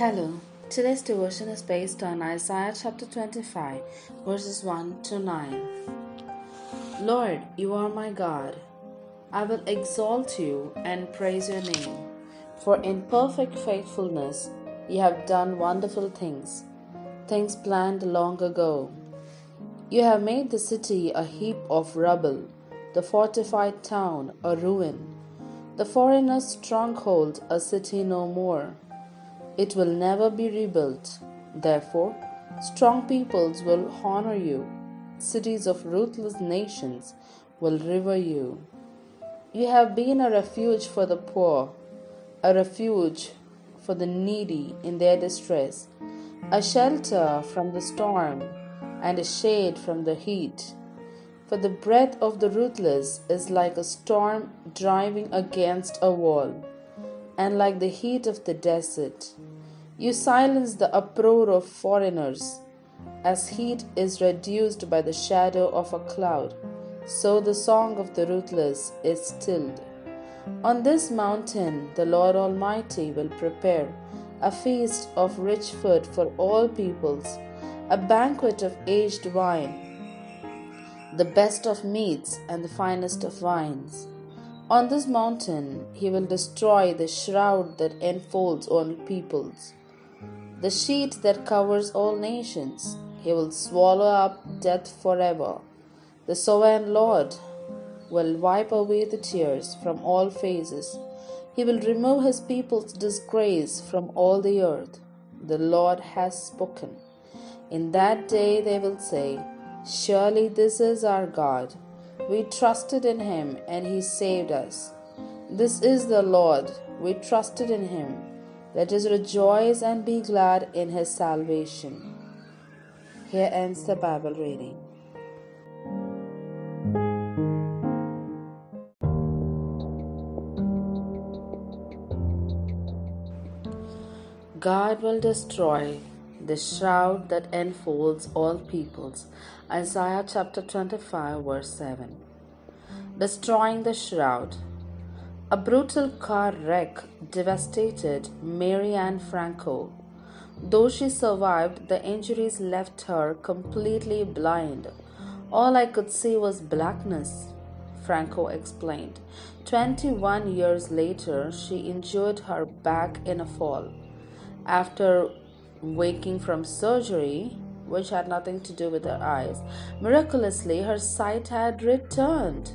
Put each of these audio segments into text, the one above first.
Hello. Today's devotion is based on Isaiah chapter 25, verses 1 to 9. Lord, you are my God. I will exalt you and praise your name. For in perfect faithfulness you have done wonderful things, things planned long ago. You have made the city a heap of rubble, the fortified town a ruin, the foreigner's stronghold a city no more. It will never be rebuilt. Therefore, strong peoples will honor you, cities of ruthless nations will revere you. You have been a refuge for the poor, a refuge for the needy in their distress, a shelter from the storm, and a shade from the heat. For the breath of the ruthless is like a storm driving against a wall, and like the heat of the desert. You silence the uproar of foreigners. As heat is reduced by the shadow of a cloud, so the song of the ruthless is stilled. On this mountain, the Lord Almighty will prepare a feast of rich food for all peoples, a banquet of aged wine, the best of meats and the finest of wines. On this mountain, he will destroy the shroud that enfolds all peoples the sheet that covers all nations. He will swallow up death forever. The sovereign Lord will wipe away the tears from all faces. He will remove his people's disgrace from all the earth. The Lord has spoken. In that day they will say, Surely this is our God. We trusted in him and he saved us. This is the Lord. We trusted in him let us rejoice and be glad in his salvation. Here ends the Bible reading. God will destroy the shroud that enfolds all peoples. Isaiah chapter 25, verse 7. Destroying the shroud. A brutal car wreck devastated Mary Ann Franco. Though she survived, the injuries left her completely blind. All I could see was blackness, Franco explained. 21 years later, she injured her back in a fall. After waking from surgery, which had nothing to do with her eyes, miraculously her sight had returned.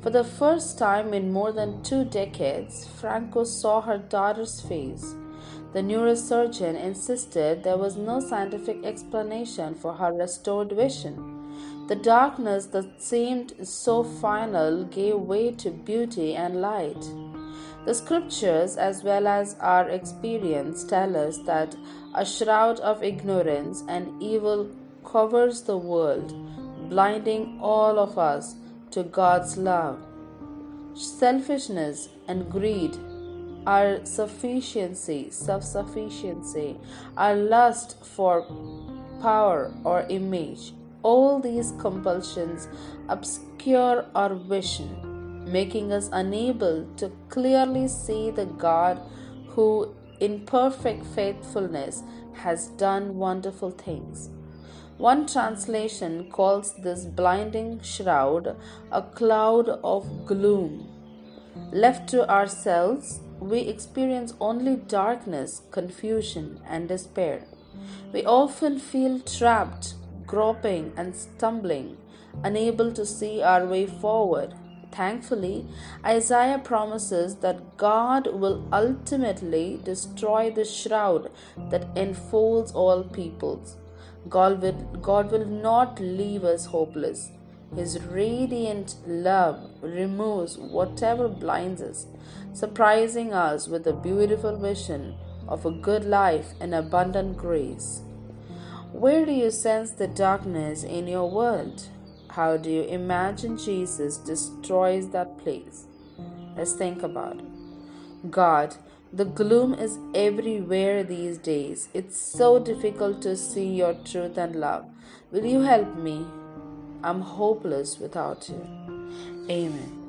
For the first time in more than two decades, Franco saw her daughter's face. The neurosurgeon insisted there was no scientific explanation for her restored vision. The darkness that seemed so final gave way to beauty and light. The scriptures, as well as our experience, tell us that a shroud of ignorance and evil covers the world, blinding all of us to God's love. Selfishness and greed, our sufficiency, self sufficiency, our lust for power or image, all these compulsions obscure our vision, making us unable to clearly see the God who, in perfect faithfulness, has done wonderful things. One translation calls this blinding shroud a cloud of gloom. Left to ourselves, we experience only darkness, confusion, and despair. We often feel trapped, groping, and stumbling, unable to see our way forward. Thankfully, Isaiah promises that God will ultimately destroy the shroud that enfolds all peoples. God will, God will not leave us hopeless. His radiant love removes whatever blinds us, surprising us with a beautiful vision of a good life and abundant grace. Where do you sense the darkness in your world? How do you imagine Jesus destroys that place? Let's think about it. God, the gloom is everywhere these days. It's so difficult to see your truth and love. Will you help me? I'm hopeless without you. Amen.